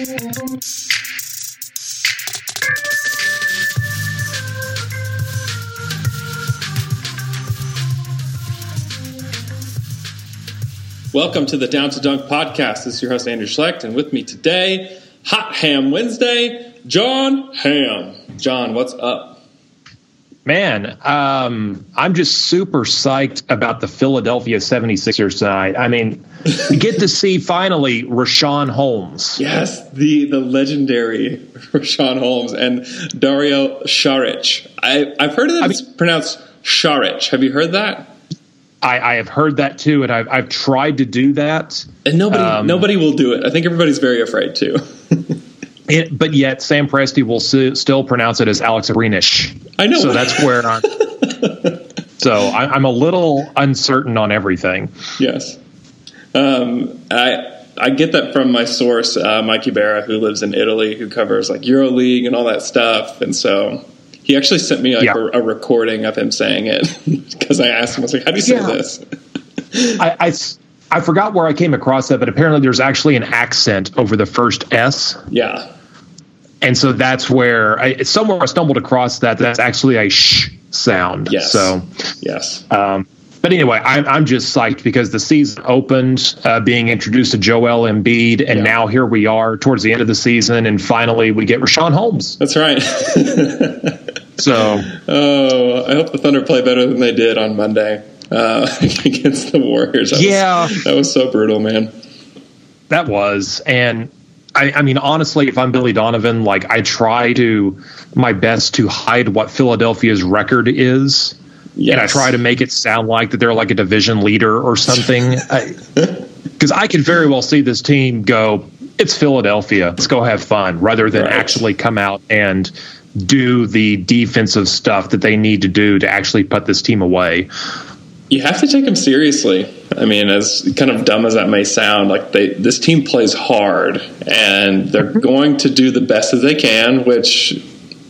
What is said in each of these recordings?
Welcome to the Down to Dunk podcast. This is your host, Andrew Schlecht, and with me today, Hot Ham Wednesday, Jon Hamm. John, what's up? Man, um, I'm just super psyched about the Philadelphia 76ers tonight. I mean, we get to see finally Richaun Holmes. Yes, the, the legendary Richaun Holmes and Dario Saric. I, I've heard that I it's pronounced Saric. Have you heard that? I, I have heard that too, and I've, I've tried to do that. And nobody Um, nobody will do it. I think everybody's very afraid to. It, but yet, Sam Presti will su- still pronounce it as Alex Greenish. I know. So that's where I'm. so I, I'm a little uncertain on everything. Yes. Um, I I get that from my source, uh, Mikey Berra, who lives in Italy, who covers like EuroLeague and all that stuff. And so he actually sent me like Yeah. a, a recording of him saying it because I asked him, I was like, "How do you say Yeah. this?" I, I s- I forgot where I came across that, but apparently there's actually an accent over the first S. Yeah. And so that's where I, somewhere I stumbled across that. That's actually a sh sound. Yes. So, Yes. um, but anyway, I'm I'm just psyched because the season opened, uh, being introduced to Joel Embiid, and Yeah. now here we are towards the end of the season, and finally we get Richaun Holmes. That's right. So oh, I hope the Thunder play better than they did on Monday uh, against the Warriors. That was- Yeah. that was so brutal, man. that was, and I, I mean, honestly, if I'm Billy Donovan, like I try to my best to hide what Philadelphia's record is. Yes. and I try to make it sound like that they're like a division leader or something. Because I, could very well see this team go, it's Philadelphia, let's go have fun, rather than Right. actually come out and do the defensive stuff that they need to do to actually put this team away. You have to take them seriously. I mean, as kind of dumb as that may sound, like they this team plays hard and they're going to do the best that they can. Which,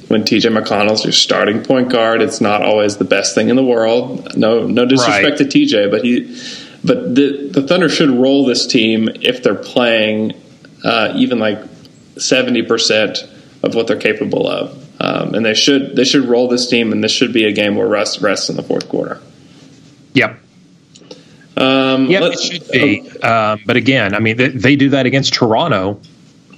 when TJ McConnell's your starting point guard, it's not always the best thing in the world. No, no disrespect to TJ, but he, but the the Thunder should roll this team if they're playing uh, even like seventy percent of what they're capable of. Um, and they should they should roll this team, and this should be a game where Russ rests in the fourth quarter. Yep. Um, Yep, it should be. Um, but again, I mean, they, they do that against Toronto,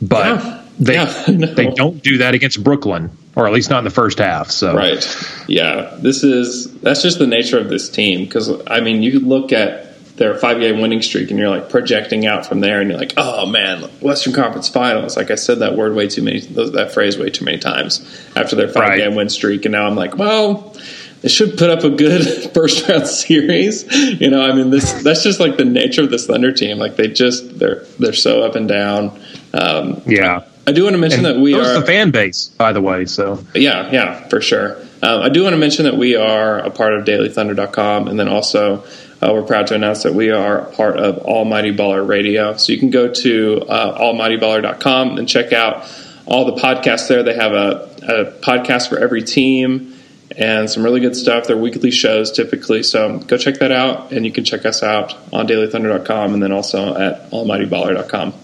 but Yeah. they Yeah, know. they don't do that against Brooklyn, or at least not in the first half. So Right. Yeah. This is that's just the nature of this team because I mean you look at their five game winning streak and you're like projecting out from there and you're like oh man Western Conference Finals like I said that word way too many that phrase way too many times after their five game Right. win streak and now I'm like well they should put up a good first round series you know I mean this that's just like the nature of this Thunder team like they just they're they're so up and down um, yeah. I do want to mention And that we are the fan base, by the way. So yeah, yeah, for sure. Um, I do want to mention that we are a part of dailythunder.com, and then also uh, we're proud to announce that we are a part of Almighty Baller Radio. So you can go to uh, almightyballer.com and check out all the podcasts there. They have a, a podcast for every team and some really good stuff. They're weekly shows typically. So go check that out, and you can check us out on dailythunder.com and then also at almightyballer.com.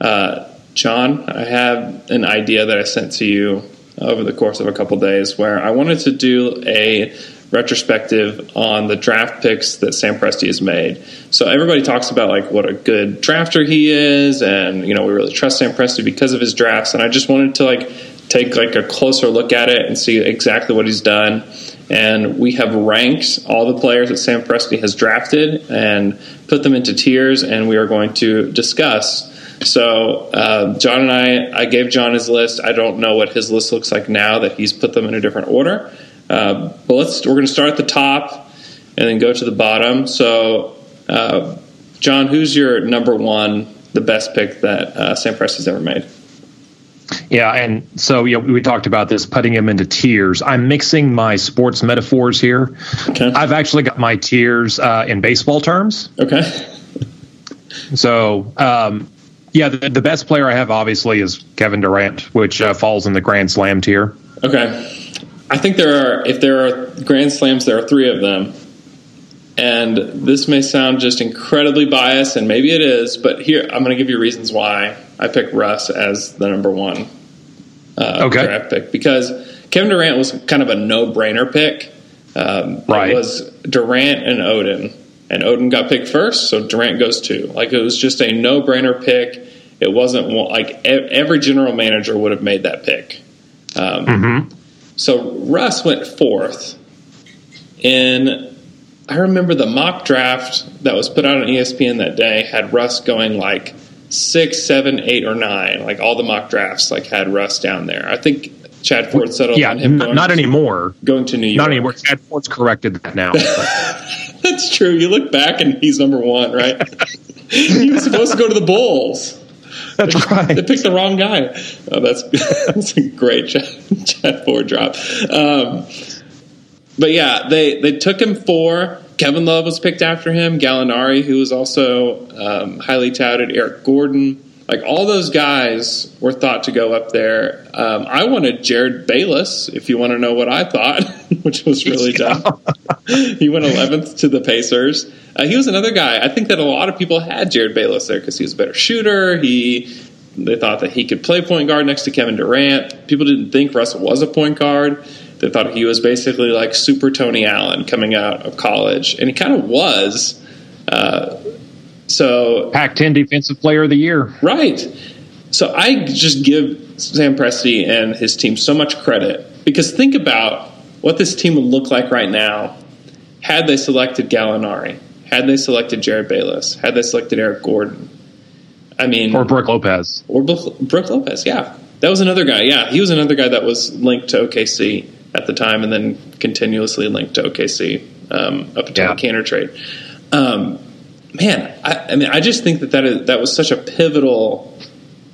Uh, Jon, I have an idea that I sent to you over the course of a couple days where I wanted to do a retrospective on the draft picks that Sam Presti has made. So everybody talks about like what a good drafter he is, and you know we really trust Sam Presti because of his drafts. And I just wanted to like take like a closer look at it and see exactly what he's done. And we have ranked all the players that Sam Presti has drafted and put them into tiers, and we are going to discuss. So uh, Jon and I, I gave Jon his list. I don't know what his list looks like now that he's put them in a different order. Uh, but let's we're going to start at the top and then go to the bottom. So, uh, Jon, who's your number one the best pick that uh, Sam Presti's ever made. Yeah, and so you know, we talked about this putting him into tiers. I'm mixing my sports metaphors here. Okay. I've actually got my tiers uh, in baseball terms. Okay. So, um, yeah, the, the best player I have obviously is Kevin Durant, which uh, falls in the Grand Slam tier. Okay. I think there are, if there are Grand Slams, there are three of them. And this may sound just incredibly biased, and maybe it is, but here, I'm going to give you reasons why I picked Russ as the number one uh, Okay. draft pick. Because Kevin Durant was kind of a no brainer pick. Um, Right. It was Durant and Oden. And Oden got picked first, so Durant goes two. Like, it was just a no brainer pick. It wasn't like every general manager would have made that pick. Um, So Russ went fourth. In I remember the mock draft that was put out on ESPN that day had Russ going like six, seven, eight, or nine. Like all the mock drafts like had Russ down there. I think Chad Ford settled Yeah, on him n- not anymore. going to New York. Not anymore. Chad Ford's corrected that now. That's true. You look back and he's number one, right? he was supposed to go to the Bulls. That's They right. picked the wrong guy. Oh, that's that's a great Chad, Chad Ford drop. Um, but yeah, they they took him four. Kevin Love was picked after him. Gallinari, who was also um, highly touted. Eric Gordon. Like all those guys were thought to go up there. Um, I wanted Jerryd Bayless, if you want to know what I thought, which was really dumb. he went 11th to the Pacers. Uh, he was another guy. I think that a lot of people had Jerryd Bayless there because he was a better shooter. He they thought that he could play point guard next to Kevin Durant. People didn't think Russell was a point guard. They thought he was basically like Super Tony Allen coming out of college, and he kind of was. Uh, so Pac-10 Defensive Player of the Year. Right. So I just give Sam Presti and his team so much credit because think about what this team would look like right now had they selected Gallinari, had they selected Jerryd Bayless, had they selected Eric Gordon. I mean, Or Brooke Lopez. or Brooke Lopez. Yeah, that was another guy. Yeah, he was another guy that was linked to OKC at the time, and then continuously linked to OKC um, up until Yeah. the Kanter trade. Um, man, I, I mean, I just think that that, is, that was such a pivotal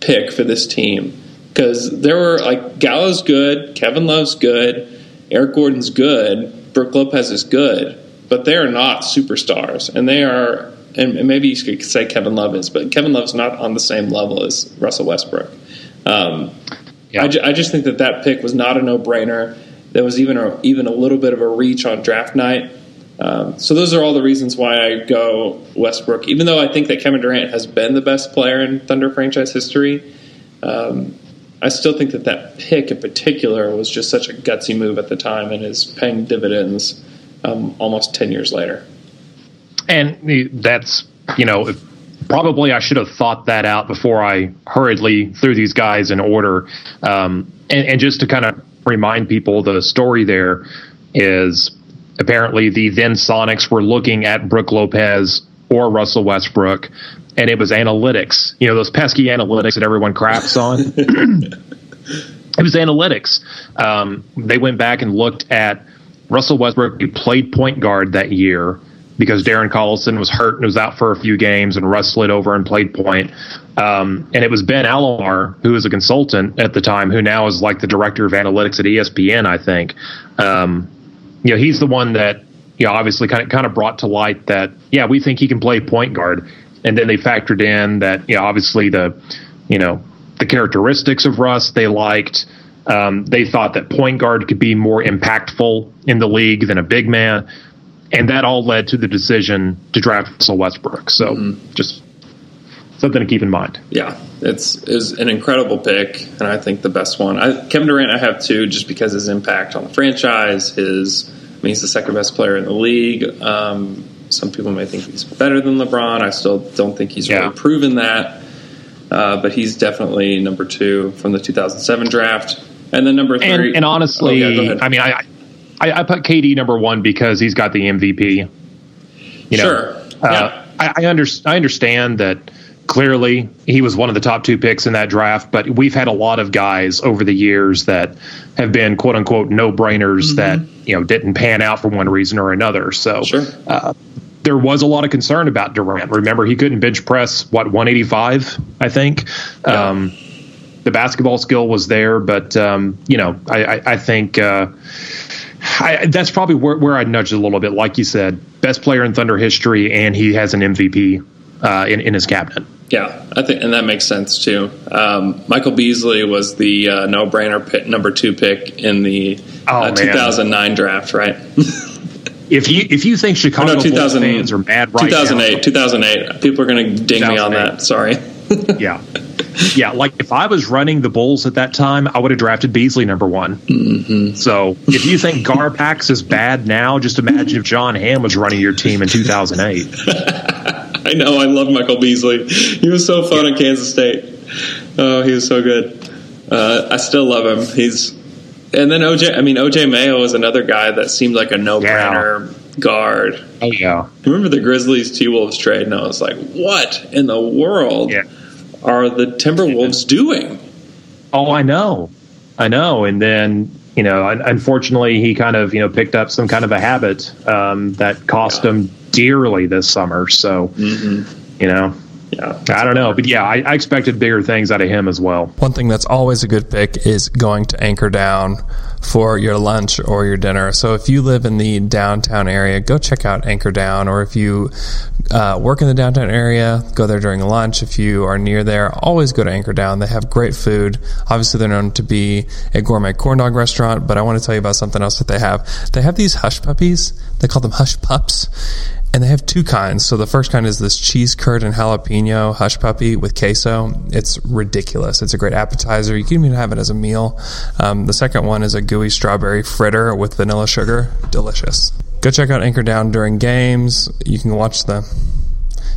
pick for this team because there were like Gallo's good, Kevin Love's good, Eric Gordon's good, Brooke Lopez is good, but they are not superstars, and they are. And and maybe you could say Kevin Love is, but Kevin Love's not on the same level as Russell Westbrook. Um, Yeah. I, ju- I just think that that pick was not a no brainer. There was even a, even a little bit of a reach on draft night. Um, so those are all the reasons why I go Westbrook. Even though I think that Kevin Durant has been the best player in Thunder franchise history, um, I still think that that pick in particular was just such a gutsy move at the time and is paying dividends um, almost ten years later. And that's, you know, if- probably I should have thought that out before I hurriedly threw these guys in order. Um, and, and just to kind of remind people, the story there is apparently the then Sonics were looking at Brooke Lopez or Russell Westbrook, and it was analytics. You know, those pesky analytics that everyone craps on. it was analytics. Um, they went back and looked at Russell Westbrook, who played point guard that year because Darren Collison was hurt and was out for a few games, and Russ slid over and played point. Um, and it was Ben Alamar, who was a consultant at the time, who now is like the director of analytics at ESPN, I think. Um, you know, he's the one that you know obviously kind of kind of brought to light that yeah, we think he can play point guard, and then they factored in that you know obviously the you know the characteristics of Russ they liked. Um, they thought that point guard could be more impactful in the league than a big man, and that all led to the decision to draft Russell Westbrook. So just something to keep in mind. Yeah, it's is an incredible pick, and I think the best one. I, Kevin Durant, I have too, just because his impact on the franchise. His, I mean, he's the second best player in the league. Um, some people may think he's better than LeBron. I still don't think he's Yeah. really proven that. Uh, but he's definitely number two from the 2007 draft, and then number three. And, and honestly, Oh, yeah. I mean, I, I I put KD number one because he's got the MVP. You know, Sure. Uh, Yeah. I, I, under, I understand that clearly he was one of the top two picks in that draft, but we've had a lot of guys over the years that have been quote unquote no brainers that you know didn't pan out for one reason or another. So, Sure. uh, there was a lot of concern about Durant. Remember, he couldn't bench press what 185, I think. Yeah. Um, the basketball skill was there, but um, you know, I, I, I think uh, I, that's probably where, where I nudged a little bit. Like you said, best player in Thunder history, and he has an MVP uh, in, in his cabinet. Yeah, I think, and that makes sense too. Um, Michael Beasley was the uh, no-brainer pick, number two pick in the Oh, uh, 2009 draft, right? If you if you think Chicago no, Bulls 2000, fans are mad right 2008. 2008. People are going to ding me on that. Sorry. yeah, yeah. Like if I was running the Bulls at that time, I would have drafted Beasley number one. Mm-hmm. So if you think Garpax is bad now, just imagine if Jon Hamm was running your team in 2008. I know. I love Michael Beasley. He was so fun at Kansas State. Oh, he was so good. Uh, I still love him. He's and then OJ. I mean, OJ Mayo was another guy that seemed like a no-brainer guard. Oh yeah, Remember the Grizzlies T Wolves trade, and I was like, "What in the world yeah. are the Timberwolves doing?" Oh, I know, I know. And then you know, unfortunately, he kind of you know picked up some kind of a habit um, that cost him dearly this summer. So you know, Yeah, I don't know, but yeah, I, I expected bigger things out of him as well. One thing that's always a good pick is going to anchor down for your lunch or your dinner. So if you live in the downtown area, go check out Anchor Down. Or if you uh, work in the downtown area, go there during lunch. If you are near there, always go to Anchor Down. They have great food. Obviously, they're known to be a gourmet corn dog restaurant, but I want to tell you about something else that they have. They have these hush puppies. They call them hush pups. And they have two kinds. So the first kind is this cheese curd and jalapeno hush puppy with queso. It's ridiculous. It's a great appetizer. You can even have it as a meal. Um, the second one is a gooey strawberry fritter with vanilla sugar. Delicious. Go check out Anchor Down during games. You can watch the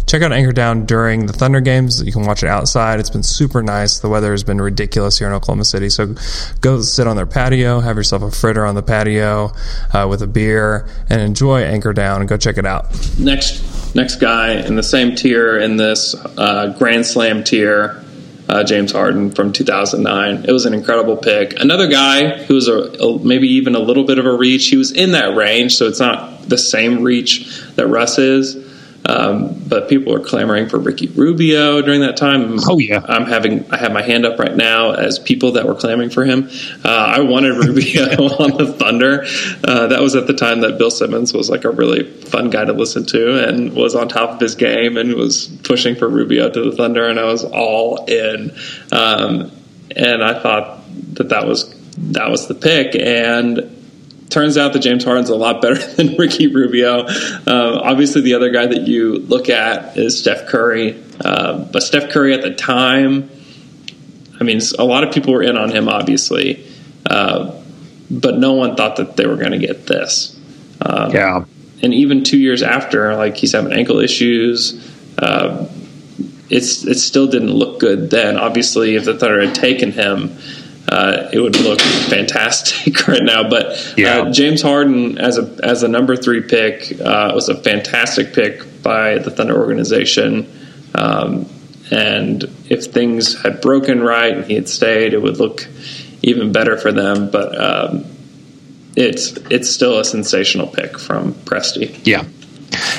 Check out Anchor Down during the Thunder games. You can watch it outside. It's been super nice. The weather has been ridiculous here in Oklahoma City. So go sit on their patio, have yourself a fritter on the patio uh, with a beer, and enjoy Anchor Down and go check it out. next next guy in the same tier in this uh, Grand Slam tier, uh, James Harden from 2009. It was an incredible pick. Another guy who was a, a maybe even a little bit of a reach. He was in that range, so it's not the same reach that Russ is. Um, but people were clamoring for Ricky Rubio during that time. Oh, yeah. I'm having I have my hand up right now as people that were clamoring for him. Uh, I wanted Rubio on the Thunder. Uh, that was at the time that Bill Simmons was like a really fun guy to listen to and was on top of his game and was pushing for Rubio to the Thunder, and I was all in. Um, and I thought that that was that was the pick, and turns out that James Harden's a lot better than Ricky Rubio. Uh, obviously, the other guy that you look at is Steph Curry. Uh, but Steph Curry at the time, I mean, a lot of people were in on him, obviously, uh, but no one thought that they were going to get this. Um, Yeah. and even two years after, like he's having ankle issues. Uh, it's it still didn't look good then. Obviously, if the Thunder had taken him, uh, it would look fantastic right now. But Yeah. uh, James Harden as a as a number three pick uh, was a fantastic pick by the Thunder organization. Um, and if things had broken right and he had stayed, it would look even better for them. But um, it's it's still a sensational pick from Presti. Yeah.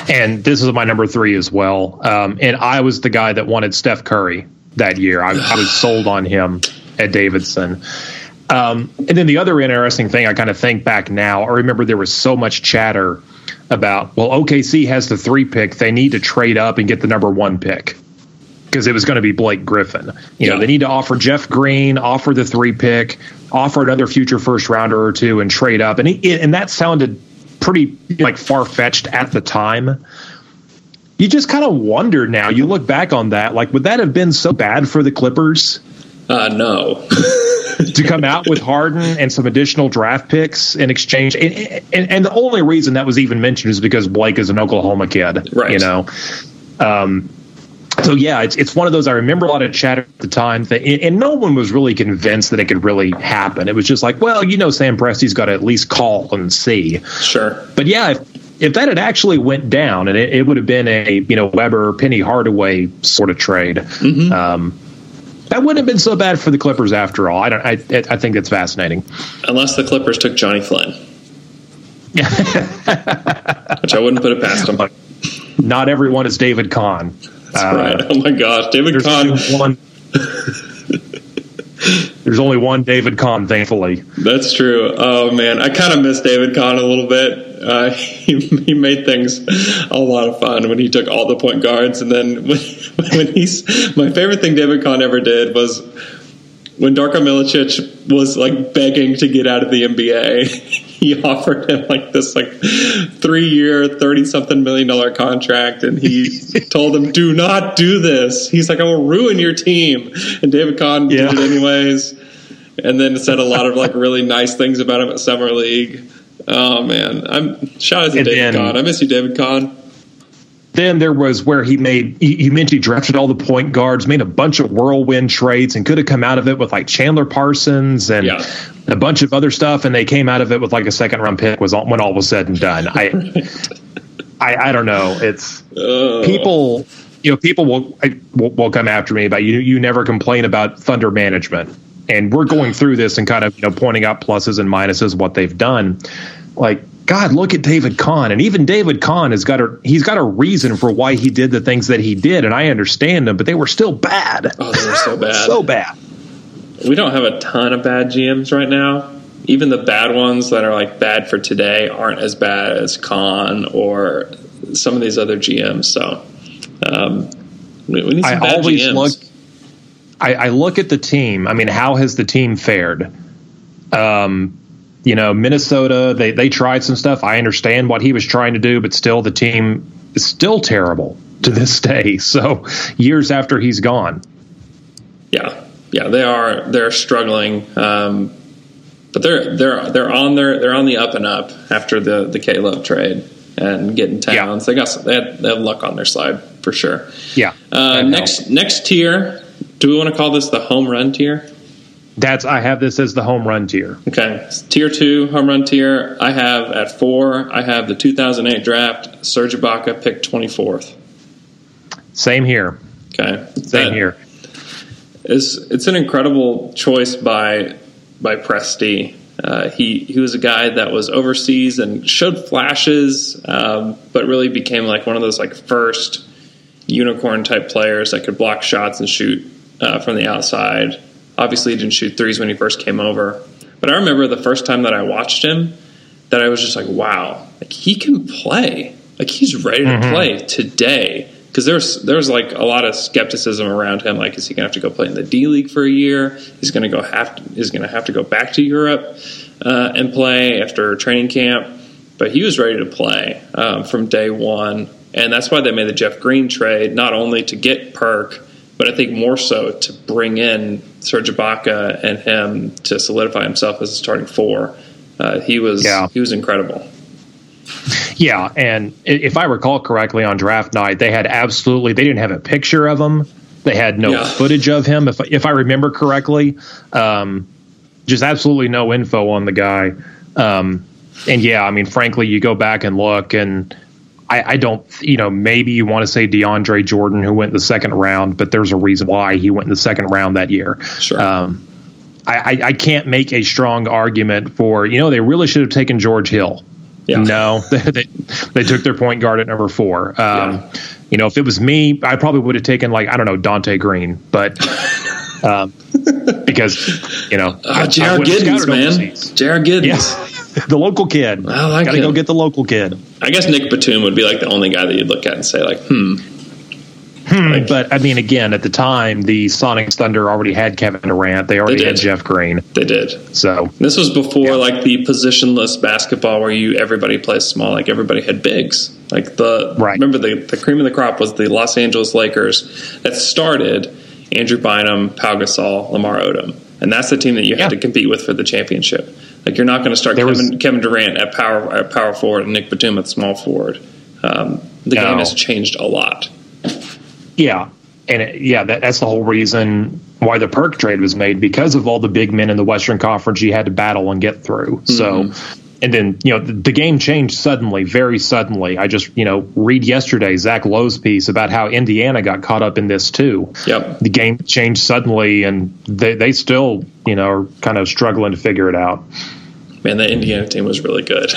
And this is my number three as well. Um, and I was the guy that wanted Steph Curry that year. I, I was sold on him at Davidson. Um, and then the other interesting thing I kind of think back now, I remember there was so much chatter about, well, OKC has the three pick. They need to trade up and get the number one pick because it was going to be Blake Griffin. You know, they need to offer Jeff Green, offer the three pick, offer another future first rounder or two, and trade up. And he, and that sounded pretty like far fetched at the time. You just kind of wonder now. You look back on that, like would that have been so bad for the Clippers Uh, no. to come out with Harden and some additional draft picks in exchange? And, and, and the only reason that was even mentioned is because Blake is an Oklahoma kid, Right. You know. Um, so yeah, it's it's one of those. I remember a lot of chatter at the time, that, and no one was really convinced that it could really happen. It was just like, well, you know, Sam Presti's got to at least call and see. sure. But yeah, if, if that had actually went down, and it, it would have been a you know Webber Penny Hardaway sort of trade, um, that wouldn't have been so bad for the Clippers after all. I don't. I, I think it's fascinating. Unless the Clippers took Johnny Flynn, which I wouldn't put it past them. not everyone is David Kahn. That's uh, right. Oh my gosh, David Kahn. Only one, there's only one David Kahn, thankfully. That's true. Oh man, I kind of miss David Kahn a little bit. Uh, he, he made things a lot of fun when he took all the point guards, and then when, when he's my favorite thing David Kahn ever did was when Darko Milicic was like begging to get out of the NBA, he offered him like this like three year, thirty something million dollar contract, and he told him, "Do not do this." He's like, "I will ruin your team," and David Kahn yeah. did it anyways, and then said a lot of like really nice things about him at summer league. Oh man, I'm shout out to and David then, Kahn. I miss you, David Kahn. Then there was where he made, he, mentioned he drafted all the point guards, made a bunch of whirlwind trades, and could have come out of it with like Chandler Parsons and yeah. a bunch of other stuff. And they came out of it with like a second round pick was all, when all was said and done. I, I, I, don't know. It's uh. people, you know, people will, will, will come after me but you. You never complain about Thunder management, and we're going through this and kind of you know pointing out pluses and minuses what they've done. Like God, look at David Kahn, and even David Kahn has got a he's got a reason for why he did the things that he did, and I understand them, but they were still bad. Oh, they were so bad, so bad. We don't have a ton of bad GMs right now. Even the bad ones that are like bad for today aren't as bad as Kahn or some of these other GMs. So um, we, need some I bad always GMs. look. I, I look at the team. I mean, how has the team fared? Um, you know, Minnesota, they, they tried some stuff. I understand what he was trying to do, but still the team is still terrible to this day. So years after he's gone. Yeah. Yeah, they are they're struggling. Um, but they're they're they're on their they're on the up and up after the the K Love trade and getting Towns. Yeah. They got some, they, have, they luck on their side for sure. Yeah. Uh, next next tier. Do we want to call this the home run tier? That's I have this as the home run tier. Okay, tier two home run tier. I have at four. I have the 2008 draft. Serge Ibaka picked 24th. Same here. Okay, same that here. Is it's an incredible choice by by Presti. Uh, he he was a guy that was overseas and showed flashes, um, but really became like one of those like first unicorn type players that could block shots and shoot uh, from the outside. Obviously, he didn't shoot threes when he first came over. But I remember the first time that I watched him, that I was just like, wow, like he can play. Like he's ready to mm-hmm. play today. Because there's there's like a lot of skepticism around him. Like, is he gonna have to go play in the D League for a year? He's gonna go have to, he's gonna have to go back to Europe uh, and play after training camp. But he was ready to play um, from day one, and that's why they made the Jeff Green trade, not only to get Perk, but I think more so to bring in Serge Ibaka and him to solidify himself as a starting four. Uh, he was yeah. he was incredible. Yeah, and if I recall correctly, on draft night they had absolutely they didn't have a picture of him. They had no yeah. footage of him, if if I remember correctly. Um, just absolutely no info on the guy. Um, and yeah, I mean, frankly, you go back and look, and I, I, don't, you know, maybe you want to say DeAndre Jordan, who went in the second round, but there's a reason why he went in the second round that year. Sure. Um, I, I, can't make a strong argument for, you know, they really should have taken George Hill. Yeah. No, they, they, took their point guard at number four. Um, yeah. You know, if it was me, I probably would have taken, like, I don't know, Donté Greene, but. Um, because you know, uh, Jared Giddens, man, Jared Giddens. Yeah. The local kid. I like Gotta go get the local kid. I guess Nick Batum would be like the only guy that you'd look at and say like, hmm. Hmm, like, but I mean, again, at the time, the Sonics Thunder already had Kevin Durant. They already they had Jeff Green. They did. So this was before yeah. like the positionless basketball where you everybody plays small. Like everybody had bigs. Like the right. remember the the cream of the crop was the Los Angeles Lakers that started Andrew Bynum, Pau Gasol, Lamar Odom, and that's the team that you had yeah. to compete with for the championship. Like you're not going to start Kevin, was, Kevin, Durant at power at power forward and Nick Batum at small forward. Um, the no. game has changed a lot. Yeah, and it, yeah, that, that's the whole reason why the perk trade was made because of all the big men in the Western Conference you had to battle and get through. Mm-hmm. So. And then you know the, the, game changed suddenly, very suddenly. I just you know read yesterday Zach Lowe's piece about how Indiana got caught up in this too. Yep. The game changed suddenly, and they they still you know are kind of struggling to figure it out. Man, the Indiana team was really good.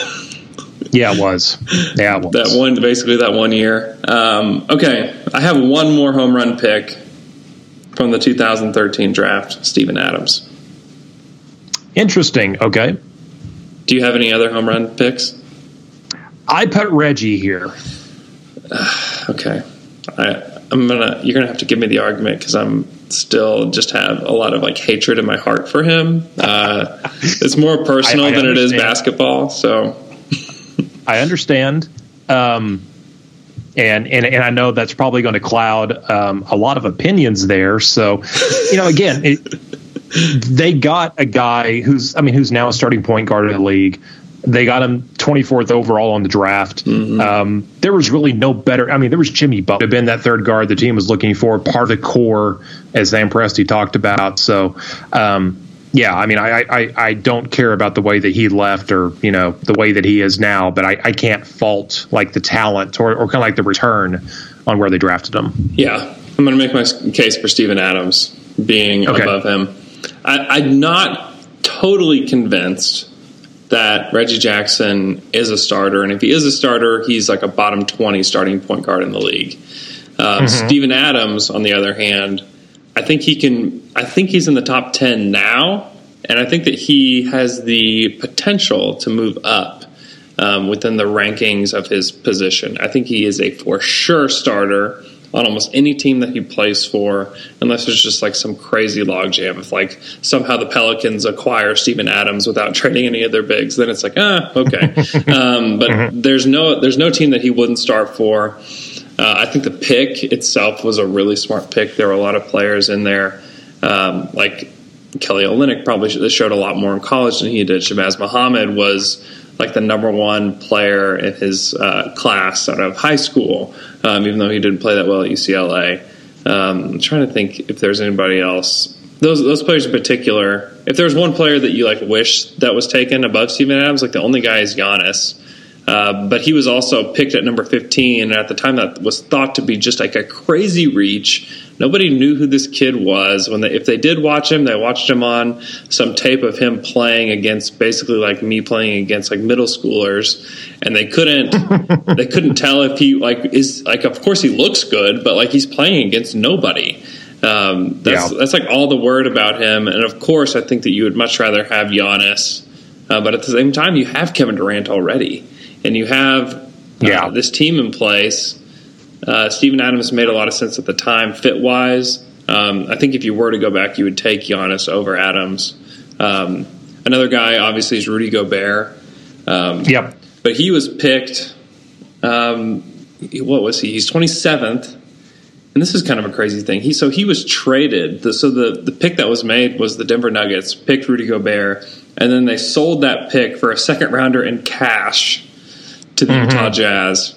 Yeah, it was. Yeah, it was. that one basically that one year. Um, okay, I have one more home run pick from the 2013 draft, Steven Adams. Interesting. Okay. Do you have any other home run picks? I put Reggie here. Okay, I, I'm gonna. You're gonna have to give me the argument because I'm still just have a lot of like hatred in my heart for him. Uh, it's more personal I- I than it is basketball. So I understand. Um, and, and and I know that's probably going to cloud um, a lot of opinions there. So, you know, again, it, they got a guy who's I mean who's now a starting point guard in the league. They got him 24th overall on the draft. Um, there was really no better. I mean, there was Jimmy Butler, been that third guard the team was looking for, part of the core, as Sam Presti talked about. So, um, yeah, I mean, I, I, I don't care about the way that he left or, you know, the way that he is now, but I, I can't fault like the talent or, or kind of like the return on where they drafted him. yeah, I'm gonna make my case for Steven Adams being Okay. above him. I, I'm not totally convinced that Reggie Jackson is a starter, and if he is a starter, he's like a bottom 20 starting point guard in the league. Um, Steven Adams, on the other hand, I think he can. I think he's in the top 10 now, and I think that he has the potential to move up um, within the rankings of his position. I think he is a for sure starter on almost any team that he plays for, unless there's just like some crazy logjam. If like somehow the Pelicans acquire Steven Adams without trading any of their bigs, then it's like ah okay. um, but there's no there's no team that he wouldn't start for. Uh, I think the pick itself was a really smart pick. There were a lot of players in there, um, like Kelly Olynyk probably showed a lot more in college than he did. Shabazz Muhammad was like the number one player in his uh, class out of high school, um, even though he didn't play that well at UCLA. Um, I'm trying to think if there's anybody else. Those those players in particular. If there's one player that you like wish that was taken above Steven Adams, like the only guy is Giannis. Uh, but he was also picked at number 15, and at the time that was thought to be just like a crazy reach. Nobody knew who this kid was. When they, if they did watch him, they watched him on some tape of him playing against basically like me playing against like middle schoolers, and they couldn't they couldn't tell if he like is like of course he looks good, but like he's playing against nobody. Um, that's Yeah. that's like all the word about him, and of course I think that you would much rather have Giannis, uh, but at the same time you have Kevin Durant already, and you have uh, Yeah. this team in place. Uh, Steven Adams made a lot of sense at the time, fit wise. Um, I think if you were to go back, you would take Giannis over Adams. Um, another guy, obviously, is Rudy Gobert. Um, Yep. but he was picked. Um, what was he? He's twenty seventh, and this is kind of a crazy thing. He so he was traded. The, so the the pick that was made was the Denver Nuggets picked Rudy Gobert, and then they sold that pick for a second rounder in cash to the Utah Jazz,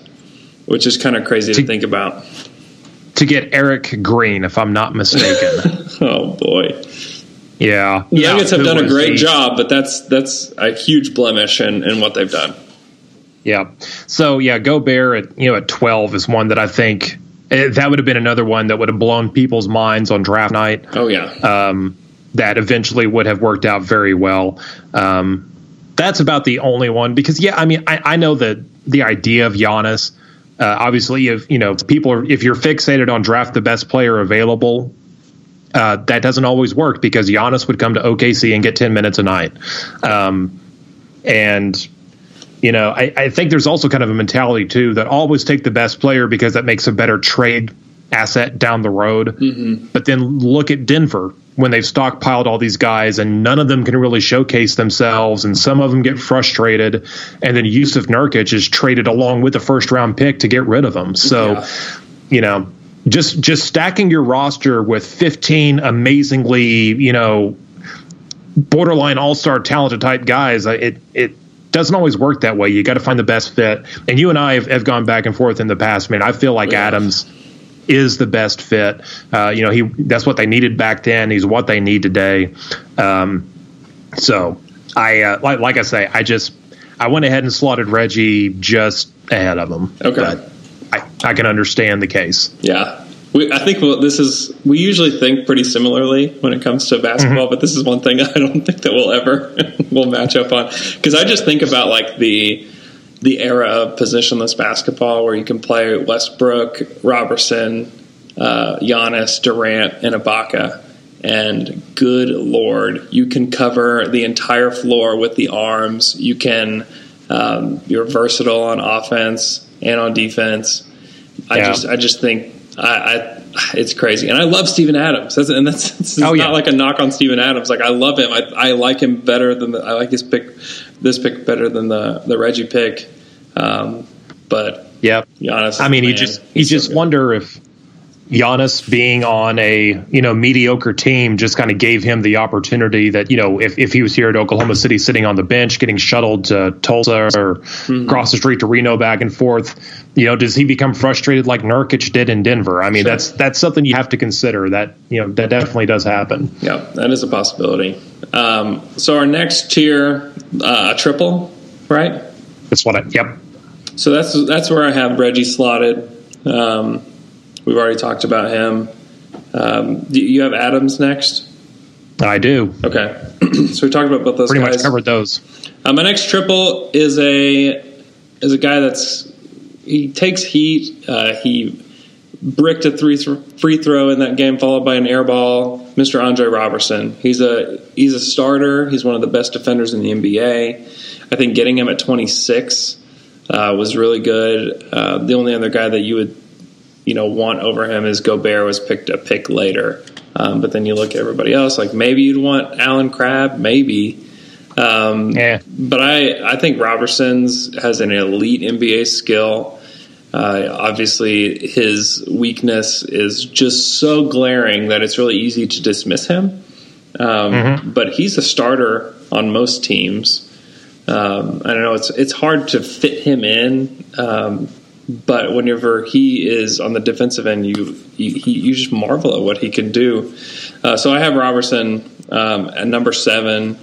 which is kind of crazy to, To- think about. To get Erick Green, if I'm not mistaken. Oh boy, yeah. the yeah. Nuggets have done a great the- job, but that's that's a huge blemish in, in what they've done. Yeah. So yeah, Gobert at you know at twelve is one that I think eh, that would have been another one that would have blown people's minds on draft night. Oh yeah, Um, that eventually would have worked out very well. Um, that's about the only one because yeah, I mean I, I know that the idea of Giannis. Uh, obviously, if you know people are if you're fixated on draft the best player available, uh, that doesn't always work because Giannis would come to OKC and get ten minutes a night, um, and you know I, I think there's also kind of a mentality too that always take the best player because that makes a better trade asset down the road. But then look at Denver when they've stockpiled all these guys and none of them can really showcase themselves and some of them get frustrated and then Jusuf Nurkic is traded along with the first round pick to get rid of them. So, Yeah. you know, just just stacking your roster with 15 amazingly, you know, borderline all-star talented type guys, uh, it it doesn't always work that way. You got to find the best fit. And you and I have, have gone back and forth in the past. Man, I feel like Yeah. Adams is the best fit. Uh, you know, he that's what they needed back then. He's what they need today. Um, so I uh, like like I say, I just I went ahead and slotted Reggie just ahead of him. Okay. I, I can understand the case. Yeah. We, I think well, this is we usually think pretty similarly when it comes to basketball, but this is one thing I don't think that we'll ever will match up on because I just think about like the the era of positionless basketball where you can play Westbrook, Robertson, uh, Giannis, Durant, and Ibaka. And good lord, you can cover the entire floor with the arms. You can, um, you're versatile on offense and on defense. I Yeah. just, I just think I, I, it's crazy, and I love Steven Adams. That's, and that's, that's Oh, not yeah. like a knock on Steven Adams. Like I love him. I, I like him better than the, I like his pick, this pick better than the the Reggie pick. Um, but yeah, Giannis, I mean, you just you so just good. wonder if Giannis being on a you know mediocre team just kind of gave him the opportunity that you know if, if he was here at Oklahoma City sitting on the bench getting shuttled to Tulsa or Mm-hmm. across the street to Reno back and forth, you know, does he become frustrated like Nurkic did in Denver? I mean, Sure. that's that's something you have to consider. That you know that definitely does happen. Yeah, that is a possibility. Um, so our next tier, uh, a triple, right? That's what I. Yep. So that's that's where I have Reggie slotted. Um, we've already talked about him. Um, you have Adams next? I do. Okay, so we talked about both those Pretty guys. much covered those. Uh, my next triple is a is a guy that's he takes heat. Uh, he bricked a three th- free throw in that game, followed by an air ball. Mr. Andre Robertson. He's a he's a starter. He's one of the best defenders in the NBA. I think getting him at 26 uh, was really good. Uh, the only other guy that you would you know want over him is Gobert was picked a pick later. Um, but then you look at everybody else, like maybe you'd want Allen Crabbe, maybe. Um, Yeah. but I, I think Robertson's has an elite NBA skill. Uh, obviously, his weakness is just so glaring that it's really easy to dismiss him. Um, But he's a starter on most teams. Um, I don't know. It's it's hard to fit him in. Um, but whenever he is on the defensive end, you you, you just marvel at what he can do. Uh, so I have Robertson um, at number seven,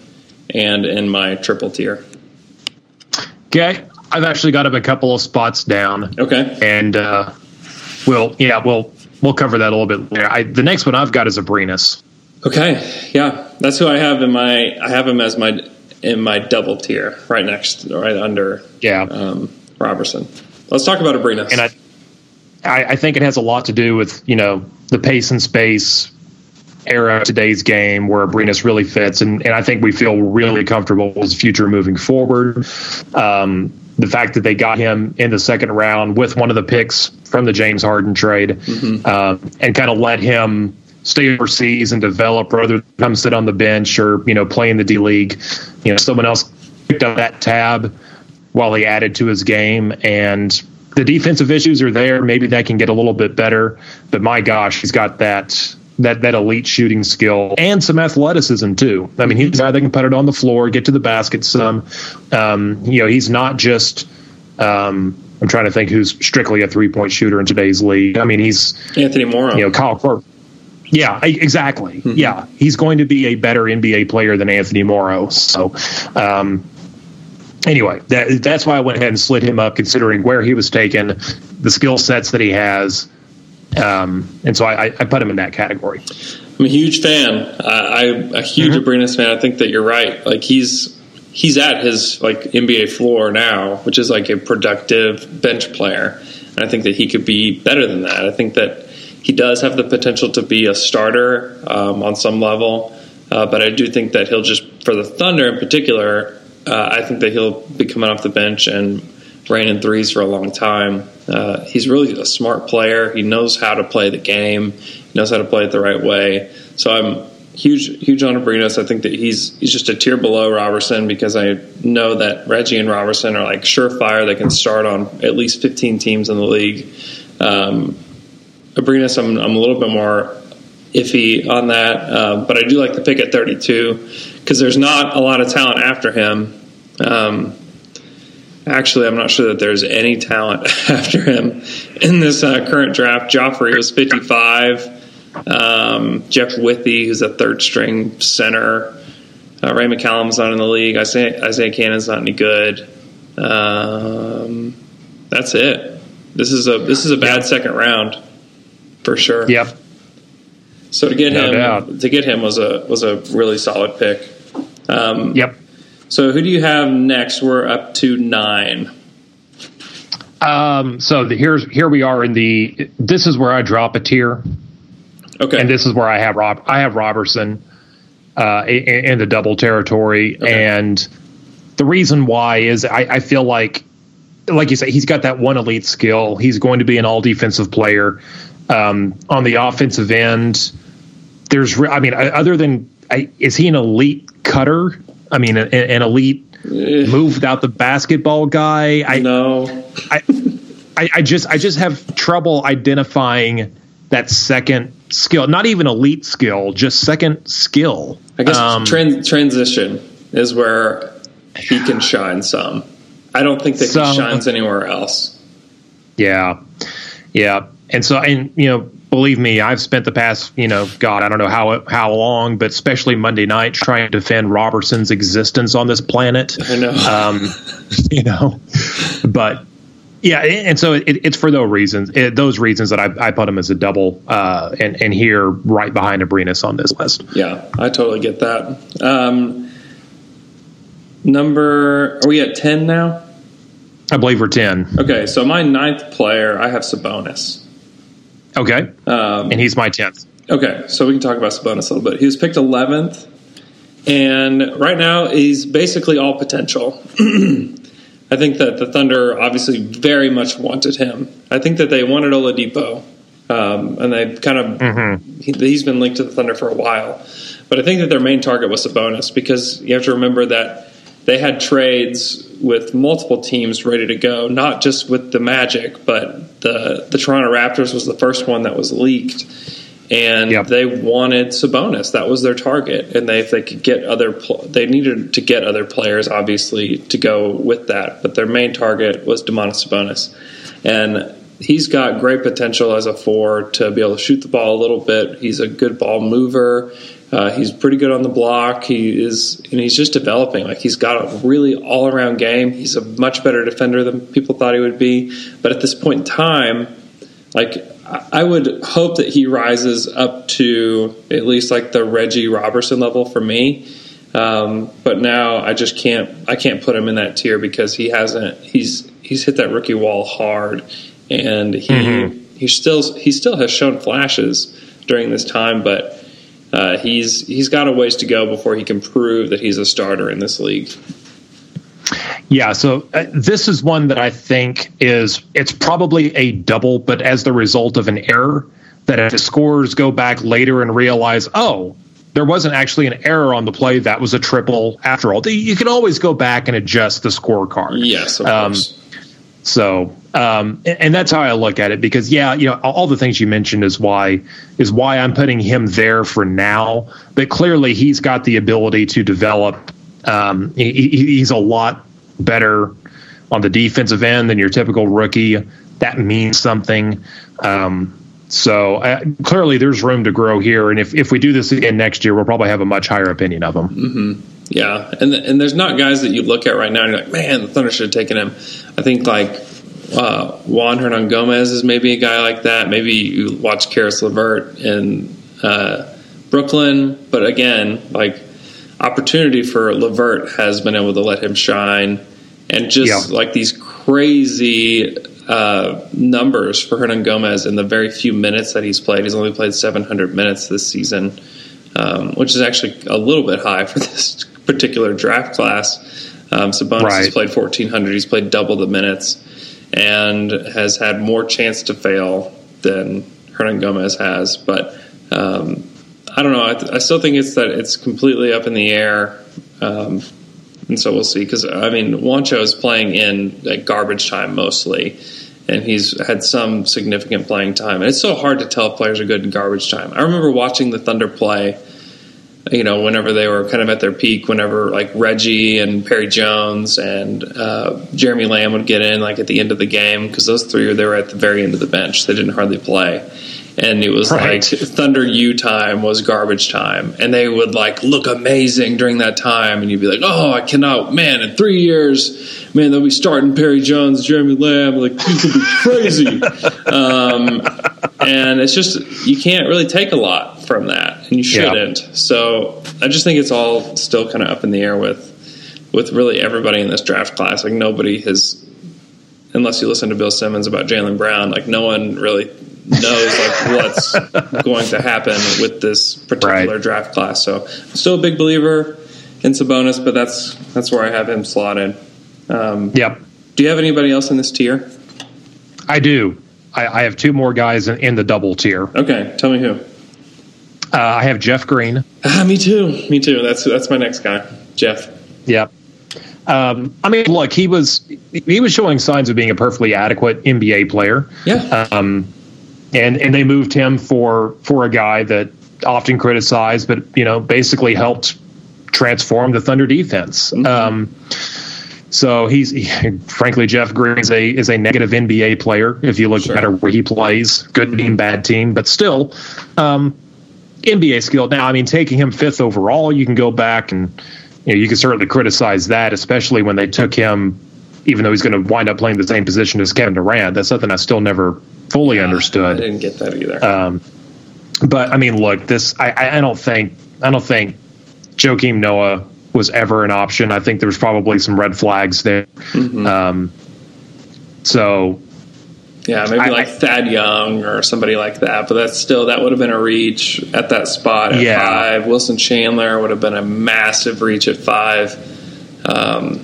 and in my triple tier. Okay. I've actually got him a couple of spots down. Okay. and uh, we'll yeah we'll we'll cover that a little bit later. I, the next one I've got is Abrines. Okay, yeah, that's who I have in my. I have him as my in my double tier, right next, right under Yeah, um, Robertson. Let's talk about Abrines. and I, I I think it has a lot to do with you know the pace and space era of today's game where Abrines really fits, and and I think we feel really comfortable with his future moving forward. Um, the fact that they got him in the second round with one of the picks from the James Harden trade, um, and kind of let him stay overseas and develop rather than come sit on the bench or you know play in the D League. You know, someone else picked up that tab while he added to his game and the defensive issues are there. Maybe that can get a little bit better, but my gosh, he's got that that that elite shooting skill and some athleticism too. I mean, he's a guy that can put it on the floor, get to the basket some. Um, you know, he's not just. Um, I'm trying to think who's strictly a three point shooter in today's league. I mean, he's Anthony Morrow. you know Kyle Korver. Yeah, exactly. Yeah, he's going to be a better NBA player than Anthony Morrow. So, um, anyway, that, that's why I went ahead and slid him up, considering where he was taken, the skill sets that he has, um, and so I, I I put him in that category. I'm a huge fan. Uh, I'm a huge Abrines fan. I think that you're right. Like he's he's at his like NBA floor now, which is like a productive bench player. And I think that he could be better than that. I think that he does have the potential to be a starter um, on some level, uh, but I do think that he'll just for the Thunder in particular. Uh, I think that he'll be coming off the bench and raining threes for a long time. Uh, he's really a smart player. He knows how to play the game. He knows how to play it the right way. So I'm huge, huge on Abrines. I think that he's he's just a tier below Robertson because I know that Reggie and Robertson are like surefire. They can start on at least 15 teams in the league. Um, Abrines, I'm, I'm a little bit more iffy on that, um, but I do like the pick at 32 because there's not a lot of talent after him. Um, actually, I'm not sure that there's any talent after him in this uh, current draft. Joffrey was 55. Um, Jeff Withey, who's a third string center. Uh, Ray McCallum's not in the league. Isaiah, Isaiah Canaan's not any good. Um, that's it. This is a this is a bad second round for sure. Yep. So to get No him doubt. to get him was a was a really solid pick. Um, Yep. So who do you have next? We're up to nine. Um, so the, here's here we are in the. This is where I drop a tier, Okay. and this is where I have Rob. I have Robertson uh, in, in the double territory, Okay. and the reason why is I, I feel like, like you said, he's got that one elite skill. He's going to be an all defensive player. Um, on the offensive end, there's. re- I mean, other than I, is he an elite cutter? I mean, an, an elite move without the basketball guy. I know. I, I, I just I just have trouble identifying that second skill. Not even elite skill, just second skill. I guess Um, tran- transition is where he can shine some. I don't think that he shines anywhere else. yeah, yeah. And so, and you know, believe me, I've spent the past, you know, God, I don't know how how long, but especially Monday night, trying to defend Roberson's existence on this planet. I know. um, you know, but yeah, and so it, it's for those reasons, it, those reasons that I, I put him as a double, uh, and and here right behind Abrines on this list. yeah, I totally get that. Um, number, are we at 10 now? I believe we're ten. Okay, so my ninth player, I have Sabonis. Okay, Um, and he's my tenth. Okay, so we can talk about Sabonis a little bit. He was picked 11th, and right now he's basically all potential. I think that the Thunder obviously very much wanted him. I think that they wanted Oladipo, um, and they kind of he, he's been linked to the Thunder for a while. But I think that their main target was Sabonis because you have to remember that they had trades with multiple teams ready to go, not just with the Magic, but the the Toronto Raptors was the first one that was leaked, and Yep. they wanted Sabonis. That was their target, and they if they could get other, they needed to get other players, obviously, to go with that. But their main target was Domantas Sabonis, and he's got great potential as a four to be able to shoot the ball a little bit. He's a good ball mover. Uh, he's pretty good on the block. He is, and he's just developing. Like he's got a really all-around game. He's a much better defender than people thought he would be. But at this point in time, like I would hope that he rises up to at least like the Reggie Robertson level for me. Um, but now I just can't I can't put him in that tier because he hasn't he's he's hit that rookie wall hard and he he still he still has shown flashes during this time, but uh, he's he's got a ways to go before he can prove that he's a starter in this league. Yeah, so uh, this is one that I think is it's probably a double, but as the result of an error. That if the scorers go back later and realize, oh, there wasn't actually an error on the play, that was a triple after all. You can always go back and adjust the scorecard. Yes, of Um, course. So, um, and, that's how I look at it because, yeah, you know, all the things you mentioned is why is why I'm putting him there for now. But clearly, he's got the ability to develop. Um, he, he- he's a lot better on the defensive end than your typical rookie. That means something. Um, so uh, clearly, there's room to grow here, and if if we do this again next year, we'll probably have a much higher opinion of him. Yeah, and and there's not guys that you look at right now and you're like, man, the Thunder should have taken him. I think like uh, Juan Hernangomez is maybe a guy like that. Maybe you watch Caris LeVert in uh, Brooklyn, but again, like opportunity for Levert has been able to let him shine, and just Yeah. like these crazy uh, numbers for Hernangomez in the very few minutes that he's played. He's only played 700 minutes this season, um, which is actually a little bit high for this particular draft class. Um, Sabonis has Right. played 1,400. He's played double the minutes and has had more chance to fail than Hernangomez has. But um, I don't know. I, th- I still think it's that it's completely up in the air. Um, and so we'll see. Because I mean, Juancho is playing in like garbage time mostly, and he's had some significant playing time. And it's so hard to tell if players are good in garbage time. I remember watching the Thunder play. You know, whenever they were kind of at their peak, whenever like Reggie and Perry Jones and uh, Jeremy Lamb would get in like at the end of the game because those three they were at the very end of the bench. They didn't hardly play, and it was Right. like Thunder U time was garbage time, and they would like look amazing during that time, and you'd be like, "Oh, I cannot, man! In three years, man, they'll be starting Perry Jones, Jeremy Lamb, like these will be crazy." um, and it's just you can't really take a lot from that, and you shouldn't. So I just think it's all still kind of up in the air with with really everybody in this draft class. Like nobody has unless you listen to Bill Simmons about Jaylen Brown, like no one really knows like what's going to happen with this particular Right. draft class. So, I'm still a big believer in Sabonis, but that's that's where I have him slotted. Um, Yep, do you have anybody else in this tier? I do. I, I have two more guys in, in the double tier. Okay, tell me who. Uh, I have Jeff Green. Ah, me too. Me too. That's that's my next guy, Jeff. Yeah. Um, I mean, look, he was he was showing signs of being a perfectly adequate NBA player. Yeah. Um, and and they moved him for for a guy that often criticized, but you know, basically helped transform the Thunder defense. Um, so he's he, frankly Jeff Green is a is a negative NBA player if you look Sure. at where he plays, good team, bad team, but still. Um, NBA skill. Now, I mean, taking him fifth overall, you can go back and you know you can certainly criticize that, especially when they took him, even though he's going to wind up playing the same position as Kevin Durant. That's something I still never fully I understood. I didn't get that either. Um, but I mean, look, this I, I don't think I don't think Joakim Noah was ever an option. I think there was probably some red flags there. Mm-hmm. Um, so yeah, maybe I- like Thad Young or somebody like that. But that's still that would have been a reach at that spot at Yeah. five. Wilson Chandler would have been a massive reach at five. Um,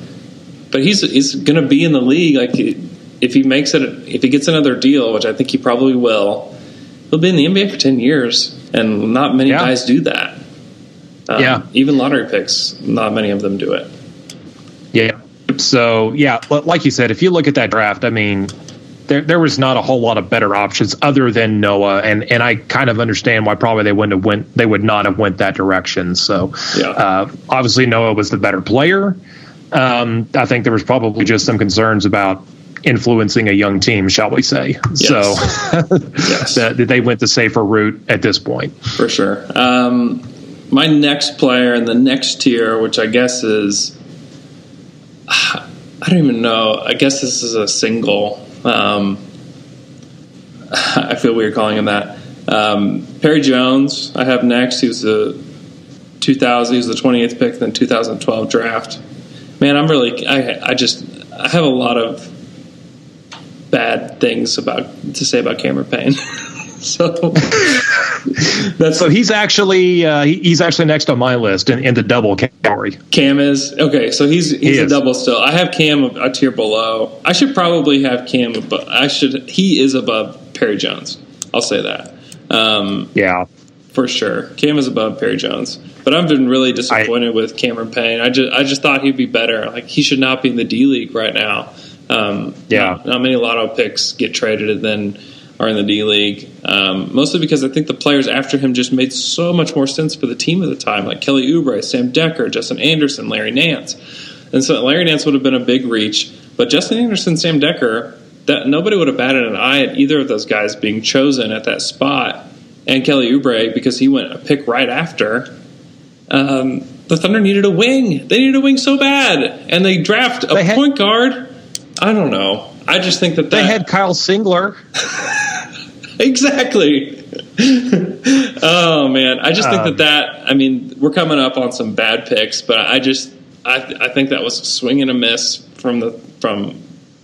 but he's he's going to be in the league. Like if he makes it, if he gets another deal, which I think he probably will, he'll be in the NBA for ten years, and not many Yeah. guys do that. Um, Yeah. even lottery picks, not many of them do it. Yeah. So yeah, like you said, if you look at that draft, I mean, there there was not a whole lot of better options other than Noah, and and I kind of understand why probably they wouldn't have went they would not have went that direction. So Yeah. uh, obviously Noah was the better player. Um, I think there was probably just some concerns about influencing a young team, shall we say? So Yes. that, that they went the safer route at this point. For sure. Um, my next player in the next tier, which I guess is, I don't even know. I guess this is a single. Um, I feel weird calling him that. Um, Perry Jones, I have next. He was the 2000. He was the 28th pick in the 2012 draft. Man, I'm really. I I just I have a lot of bad things about to say about Cameron Payne. so that's So he's actually uh, he, he's actually next on my list in, in the double category. Cam is okay. So he's he's He a double still. I have Cam a, tier below. I should probably have Cam. Above, I should. He is above Perry Jones. I'll say that um, Yeah. for sure. Cam is above Perry Jones, but I've been really disappointed with Cameron Payne. I just I just thought he'd be better. Like he should not be in the D League right now. Um, Yeah. not, not many lotto picks get traded and then are in the D League. Um, mostly because I think the players after him just made so much more sense for the team at the time, like Kelly Oubre, Sam Dekker, Justin Anderson, Larry Nance. And so Larry Nance would have been a big reach, but Justin Anderson, Sam Dekker, that nobody would have batted an eye at either of those guys being chosen at that spot. And Kelly Oubre because he went a pick right after. Um, the Thunder needed a wing. They needed a wing so bad, and they draft a They had- point guard. I don't know. I just think that They had Kyle Singler. exactly. oh man, I just think Um, that that. I mean, we're coming up on some bad picks, but I just I, I think that was a swing and a miss from the from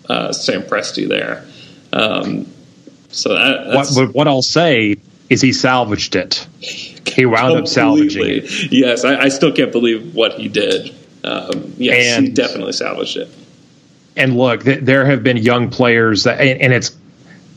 uh, Sam Presti there. Um, so that, What, that's what what I'll say is he salvaged it. He wound up salvaging it. Yes, I, I still can't believe what he did. Um, yes, he definitely salvaged it. And look, th- there have been young players that, and, and it's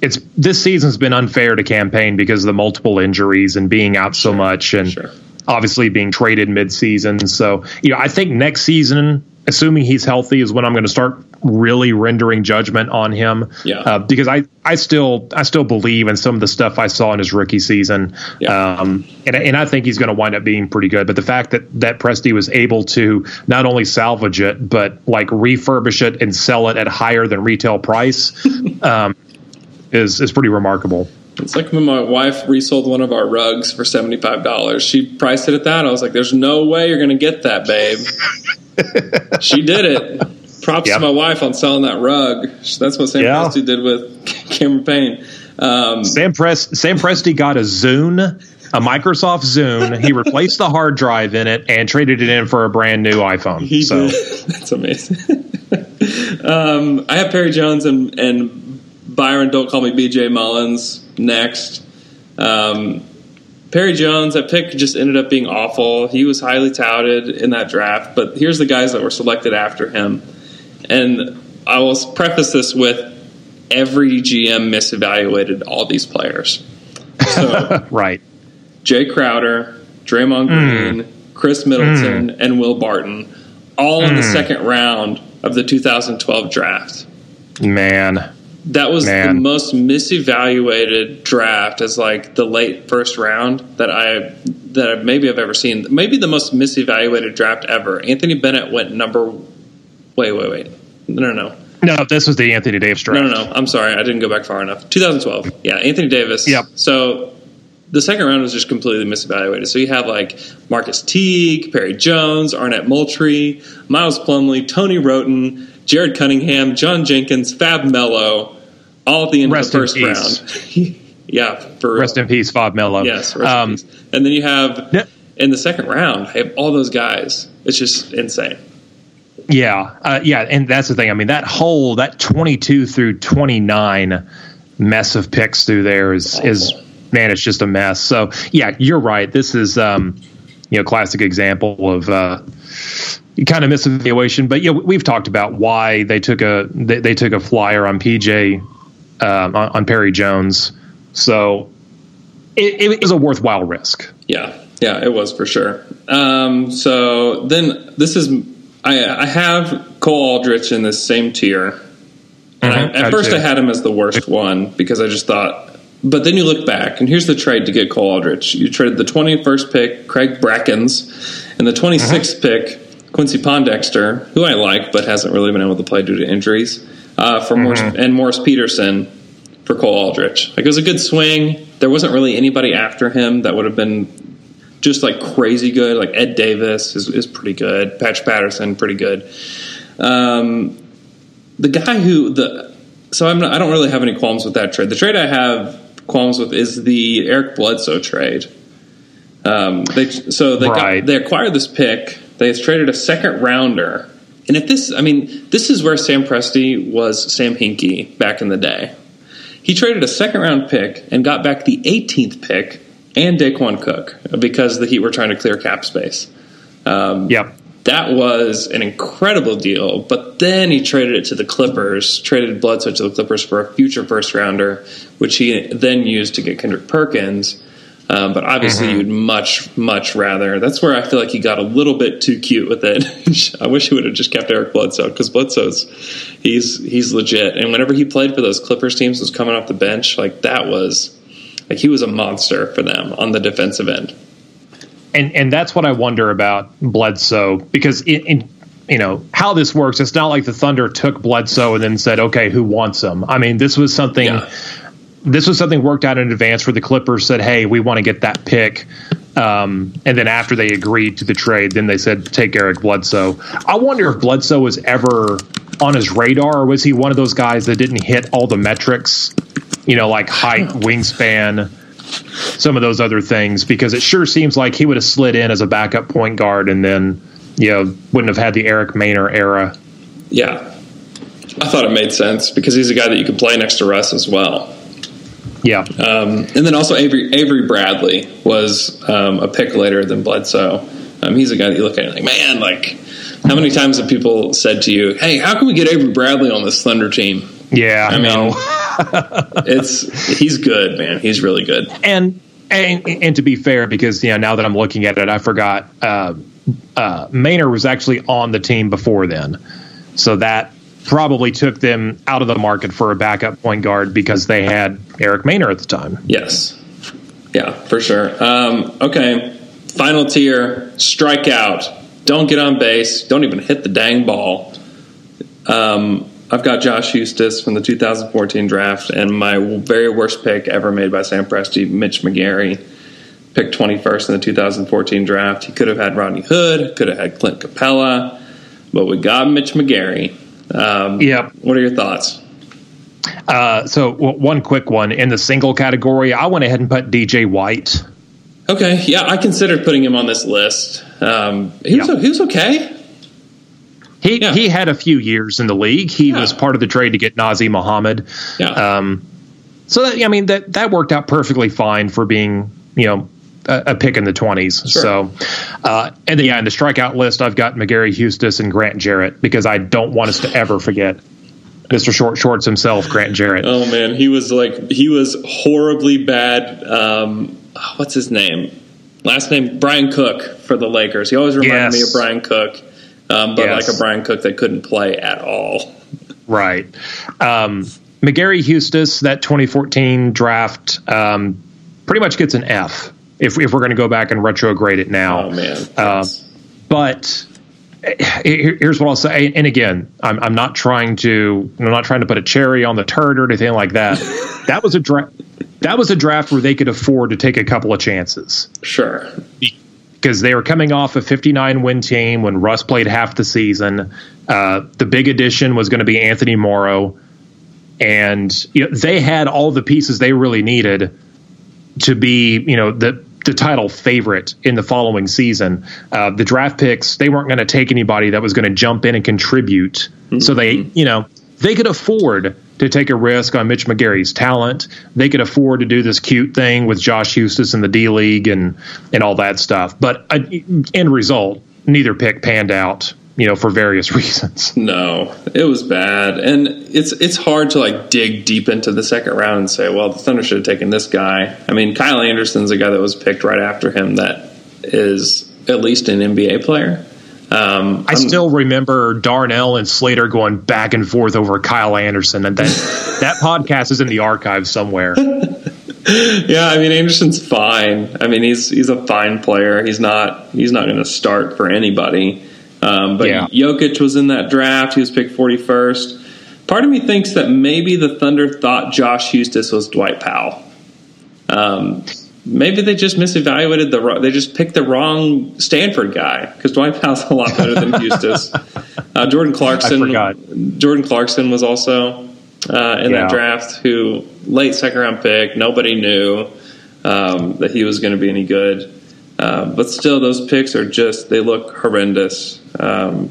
it's this season's been unfair to Cam Payne because of the multiple injuries and being out so much, and Sure. obviously being traded mid-season. So, you know, I think next season, assuming he's healthy, is when I'm going to start really rendering judgment on him. Yeah. Uh, because I, I still I still believe in some of the stuff I saw in his rookie season. Yeah. Um, and, and I think he's going to wind up being pretty good. But the fact that that Presti was able to not only salvage it, but like refurbish it and sell it at higher than retail price, um, is is pretty remarkable. It's like when my wife resold one of our rugs for seventy five dollars. She priced it at that. I was like, "There's no way you're going to get that, babe." she did it. Props Yeah. to my wife on selling that rug. That's what Sam Yeah. Presti did with Cameron Payne. Um, Sam Press Sam Presti got a Zune, a Microsoft Zune. He replaced the hard drive in it and traded it in for a brand new iPhone. so did. That's amazing. um, I have Perry Jones and, and Byron. Don't call me BJ Mullens next. Um, Perry Jones, that pick just ended up being awful. He was highly touted in that draft, but here's the guys that were selected after him. And I will preface this with every GM misevaluated all these players. So, right. Jae Crowder, Draymond hmm. Green, Khris Middleton, hmm. and Will Barton, all in the hmm. second round of the 2012 draft. Man. That was the Man. most misevaluated draft as like the late first round that I that I maybe I've ever seen. Maybe the most misevaluated draft ever. Anthony Bennett went number. Wait, wait, wait. No, no, no, No, this was the Anthony Davis draft. no, no, no. I'm sorry, I didn't go back far enough. 2012. Yeah, Anthony Davis. Yep. So the second round was just completely misevaluated. So you have like Marquis Teague, Perry Jones, Arnett Moultrie, Miles Plumlee, Tony Wroten, Jared Cunningham, John Jenkins, Fab Melo, all at the end Rest of in the first round. yeah, for. Rest in peace, Bob Melo. Yes, rest in Um, peace. And then you have Yeah. in the second round, I have all those guys. It's just insane. Yeah, uh, yeah, and that's the thing. I mean, that whole that twenty-two through twenty-nine mess of picks through there is is man, it's just a mess. So yeah, you're right. This is um, you know classic example of uh, kind of misevaluation. But yeah, we've talked about why they took a they, they took a flyer on PJ um, on, on Perry Jones. So it, it was a worthwhile risk. Yeah, yeah, it was for sure. Um, so then this is I, I have Cole Aldrich in this same tier. And I, Mhm, at I first. I had him as the worst one because I just thought. But then you look back, and here's the trade to get Cole Aldrich. You traded the 21st pick, Craig Brackins, and the 26th pick, Quincy Pondexter, who I like but hasn't really been able to play due to injuries, uh, for Morris, and Morris Peterson for Cole Aldrich. Like it was a good swing. There wasn't really anybody after him that would have been just like crazy good. Like Ed Davis is, is pretty good. Patch Patterson pretty good. Um, the guy who the so I'm not, I don't really have any qualms with that trade. The trade I have qualms with is the Eric Bledsoe trade. Um, they so they Right. got, they acquired this pick. They traded a second rounder. And if this, I mean, this is where Sam Presti was Sam Hinkie back in the day. He traded a second round pick and got back the 18th pick and Daequan Cook because the Heat were trying to clear cap space. Um, Yep. that was an incredible deal. But then he traded it to the Clippers, traded Bledsoe to the Clippers for a future first rounder, which he then used to get Kendrick Perkins. Um, but obviously, you'd much, much rather. That's where I feel like he got a little bit too cute with it. I wish he would have just kept Eric Bledsoe because Bledsoe's he's he's legit. And whenever he played for those Clippers teams, was coming off the bench like that was like he was a monster for them on the defensive end. and and that's what I wonder about Bledsoe because in, in you know how this works. It's not like the Thunder took Bledsoe and then said, "Okay, who wants him?" I mean, this was something. Yeah. This was something worked out in advance where the Clippers said, "Hey, we want to get that pick," um, and then after they agreed to the trade, then they said, "Take Eric Bledsoe." I wonder if Bledsoe was ever on his radar, or was he one of those guys that didn't hit all the metrics? You know, like height, wingspan, some of those other things because it sure seems like he would have slid in as a backup point guard and then you know wouldn't have had the Eric Maynor era. Yeah, I thought it made sense because he's a guy that you could play next to Russ as well. Yeah, Um, and then also Avery Avery Bradley was um, a pick later than Bledsoe. Um, he's a guy that you look at and like, man, like how many times have people said to you, "Hey, how can we get Avery Bradley on this Thunder team?" yeah, I mean, it's he's good, man. He's really good. And and and to be fair, because you know now that I'm looking at it, I forgot uh, uh, Maynor was actually on the team before then, so that probably took them out of the market for a backup point guard because they had Eric Maynor at the time. Yes, yeah, for sure. Um, okay, final tier: strikeout. Don't get on base. Don't even hit the dang ball. Um, I've got Josh Huestis from the 2014 draft, and my very worst pick ever made by Sam Presti, Mitch McGary, picked 21st in the 2014 draft. He could have had Rodney Hood, could have had Clint Capela, but we got Mitch McGary. Um, Yep. What are your thoughts? Uh, so w- one quick one in the single category, I went ahead and put DJ White. Okay, yeah, I considered putting him on this list. Um, he was Yeah. he was okay. he Yeah. he had a few years in the league. He Yeah. was part of the trade to get Nazr Mohammed. Yeah. Um, so that, I mean that that worked out perfectly fine for being you know a, a pick in the twenties. Sure. So, uh, and then, yeah, in the strikeout list, I've got McGary Huestis and Grant Jerrett because I don't want us to ever forget Mr. Short Shorts himself, Grant Jerrett. Oh man, he was like he was horribly bad. Um, what's his name? Last name Brian Cook for the Lakers. He always reminded me of Brian Cook, um, but Yes. like a Brian Cook that couldn't play at all. Right. Um, McGary Huestis, that 2014 draft, um, pretty much gets an F if, if we're going to go back and retrograde it now. Oh man, Uh, but eh, here's what I'll say. And again, I'm, I'm not trying to I'm not trying to put a cherry on the turd or anything like that. that was a draft. That was a draft where they could afford to take a couple of chances sure. because they were coming off a 59 win team when Russ played half the season. Uh, the big addition was going to be Anthony Morrow, and you know, they had all the pieces they really needed to be, you know, the the title favorite in the following season. Uh, the draft picks they weren't going to take anybody that was going to jump in and contribute, so they, you know, they could afford to take a risk on Mitch McGary's talent. They could afford to do this cute thing with Josh Huestis in the D League and and all that stuff. But uh, end result, neither pick panned out, you know, for various reasons. No, it was bad, and it's it's hard to like dig deep into the second round and say, well, the Thunder should have taken this guy. I mean, Kyle Anderson's a guy that was picked right after him that is at least an NBA player. Um, I still remember Darnell and Slater going back and forth over Kyle Anderson, and that that podcast is in the archives somewhere. Yeah, I mean Anderson's fine. I mean he's he's a fine player. He's not he's not going to start for anybody. Um, but Yeah. Jokic was in that draft. He was picked forty first. Part of me thinks that maybe the Thunder thought Josh Huestis was Dwight Powell. Um, maybe they just misevaluated the. They just picked the wrong Stanford guy because Dwight Powell's a lot better than Huestis. Uh, Jordan Clarkson. Jordan Clarkson was also uh, in Yeah. that draft. Who late second round pick. Nobody knew um, that he was going to be any good. Uh, but still, those picks are just they look horrendous. Um,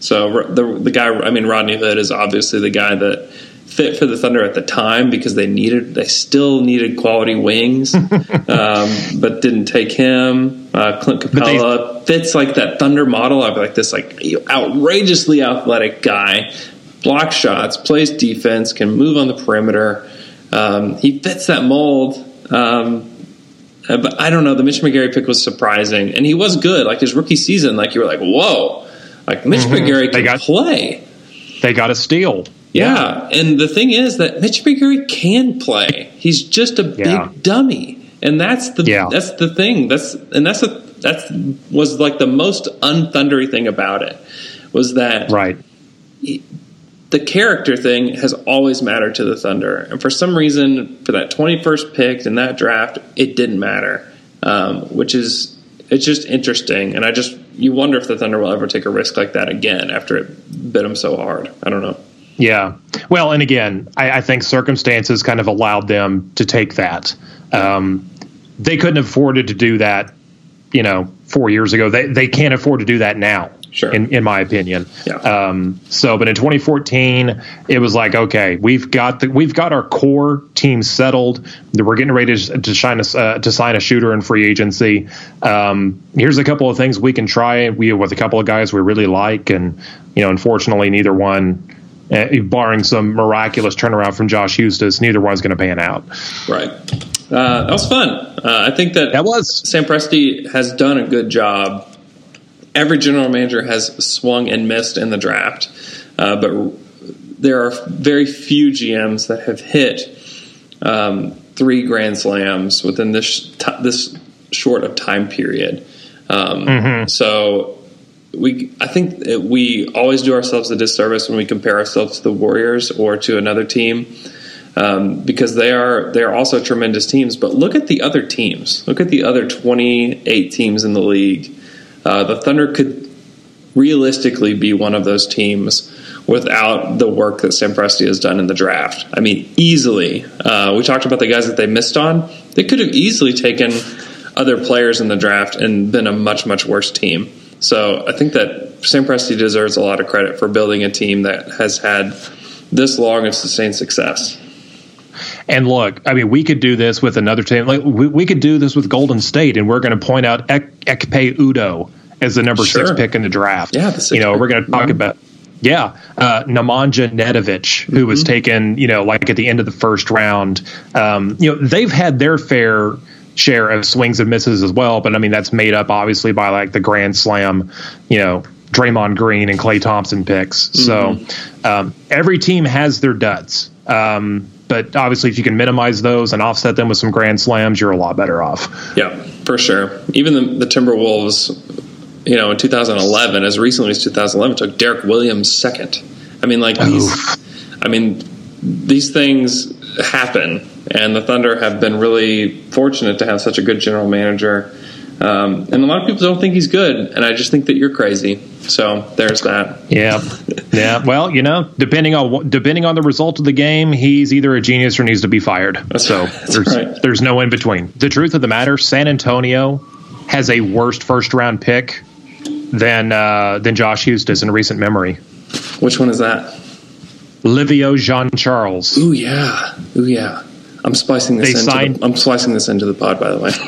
so the the guy, I mean, Rodney Hood is obviously the guy that fit for the Thunder at the time because they needed they still needed quality wings, um, but didn't take him. Uh, Clint Capela fits like that Thunder model of like this like outrageously athletic guy, block shots, plays defense, can move on the perimeter. Um, he fits that mold. Um, uh, but I don't know. The Mitch McGary pick was surprising, and he was good. Like his rookie season, like you were like, "Whoa!" Like Mitch McGary They can got- play. They got a steal. Yeah, and the thing is that Mitch McGary can play. He's just a Yeah. big dummy, and that's the Yeah. that's the thing. That's and that's the that's was like the most unthundery thing about it was that Right. The character thing has always mattered to the Thunder, and for some reason, for that twenty first pick in that draft, it didn't matter, um, which is it's just interesting, and I just you wonder if the Thunder will ever take a risk like that again after it bit them so hard. I don't know. Yeah. Well, and again, I, I think circumstances kind of allowed them to take that. Um, they couldn't have afforded to do that, you know, four years ago. They they can't afford to do that now. Sure. In, in my opinion. Yeah. Um, so, but in 2014, it was like, okay, we've got the, we've got our core team settled. We're getting ready to, to shine a, uh, to sign a shooter in free agency. Um, here's a couple of things we can try. We with a couple of guys we really like, and you know, unfortunately, neither one uh, barring some miraculous turnaround from Josh Huestis, neither one's going to pan out. Right. Uh, that was fun. Uh, I think that That was Sam Presti has done a good job. Every general manager has swung and missed in the draft, uh, but there are very few GMs that have hit um, three Grand Slams within this t- this short of time period. Um, So we, I think we always do ourselves a disservice when we compare ourselves to the Warriors or to another team um, because they are they are also tremendous teams. But look at the other teams. Look at the other 28 teams in the league. Uh, the Thunder could realistically be one of those teams without the work that Sam Presti has done in the draft. I mean, easily. Uh, we talked about the guys that they missed on. They could have easily taken other players in the draft and been a much much worse team. So I think that Sam Presti deserves a lot of credit for building a team that has had this long and sustained success. And look, I mean, we could do this with another team. Like we, we could do this with Golden State, and we're going to point out Ek- Ekpe Udoh as the number Sure. six pick in the draft. Yeah, you know, pick. we're going to talk Mhm. about. Yeah, uh, Nemanja Nedovic, who was taken, you know, like at the end of the first round. Um, you know, they've had their fair share of swings and misses as well, but I mean, that's made up obviously by like the Grand Slam, you know, Draymond Green and Klay Thompson picks. So um, every team has their duds. Um, but obviously, if you can minimize those and offset them with some grand slams, you're a lot better off. Yeah, for sure. Even the, the Timberwolves, you know, in 2011, as recently as 2011, took Derrick Williams second. I mean, like these. I mean, these things happen, and the Thunder have been really fortunate to have such a good general manager. Um, and a lot of people don't think he's good, and I just think that you're crazy. So there's that. Yeah, yeah. Well, you know, depending on what- depending on the result of the game, he's either a genius or needs to be fired. so that's there's right. there's no in between. The truth of the matter, San Antonio has a worst first round pick than uh, than Josh Huestis in recent memory. Which one is that? Livio Jean Charles. Ooh yeah, ooh yeah. I'm splicing this They into. signed- the, I'm splicing this into the pod, by the way.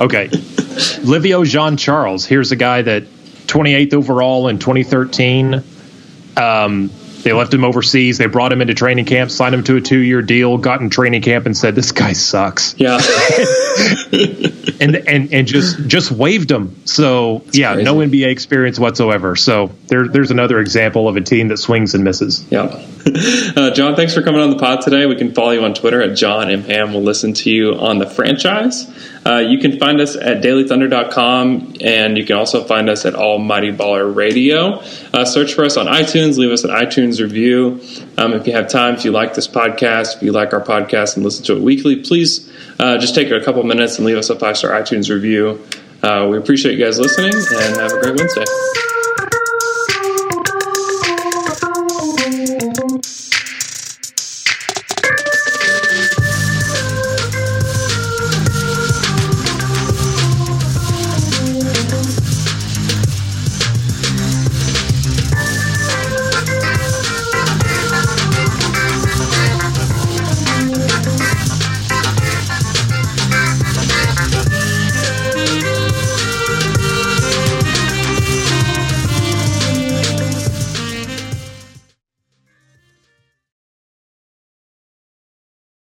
Okay. Livio Jean Charles. Here's a guy that 28th overall in 2013. Um, they left him overseas. They brought him into training camp, signed him to a two year deal, got in training camp and said, This guy sucks. Yeah, And and and just just waved him. So yeah, crazy. no NBA experience whatsoever. So there there's another example of a team that swings and misses. yeah. Uh, Jon, thanks for coming on the pod today. We can follow you on Twitter at Jon M Hamm. We'll listen to you on the franchise. Uh, you can find us at dailythunder.com, and you can also find us at Almighty Baller Radio. Uh, search for us on iTunes. Leave us an iTunes review. Um, if you have time, if you like this podcast, if you like our podcast and listen to it weekly, please uh, just take a couple minutes and leave us a five star iTunes review. Uh, we appreciate you guys listening, and have a great Wednesday.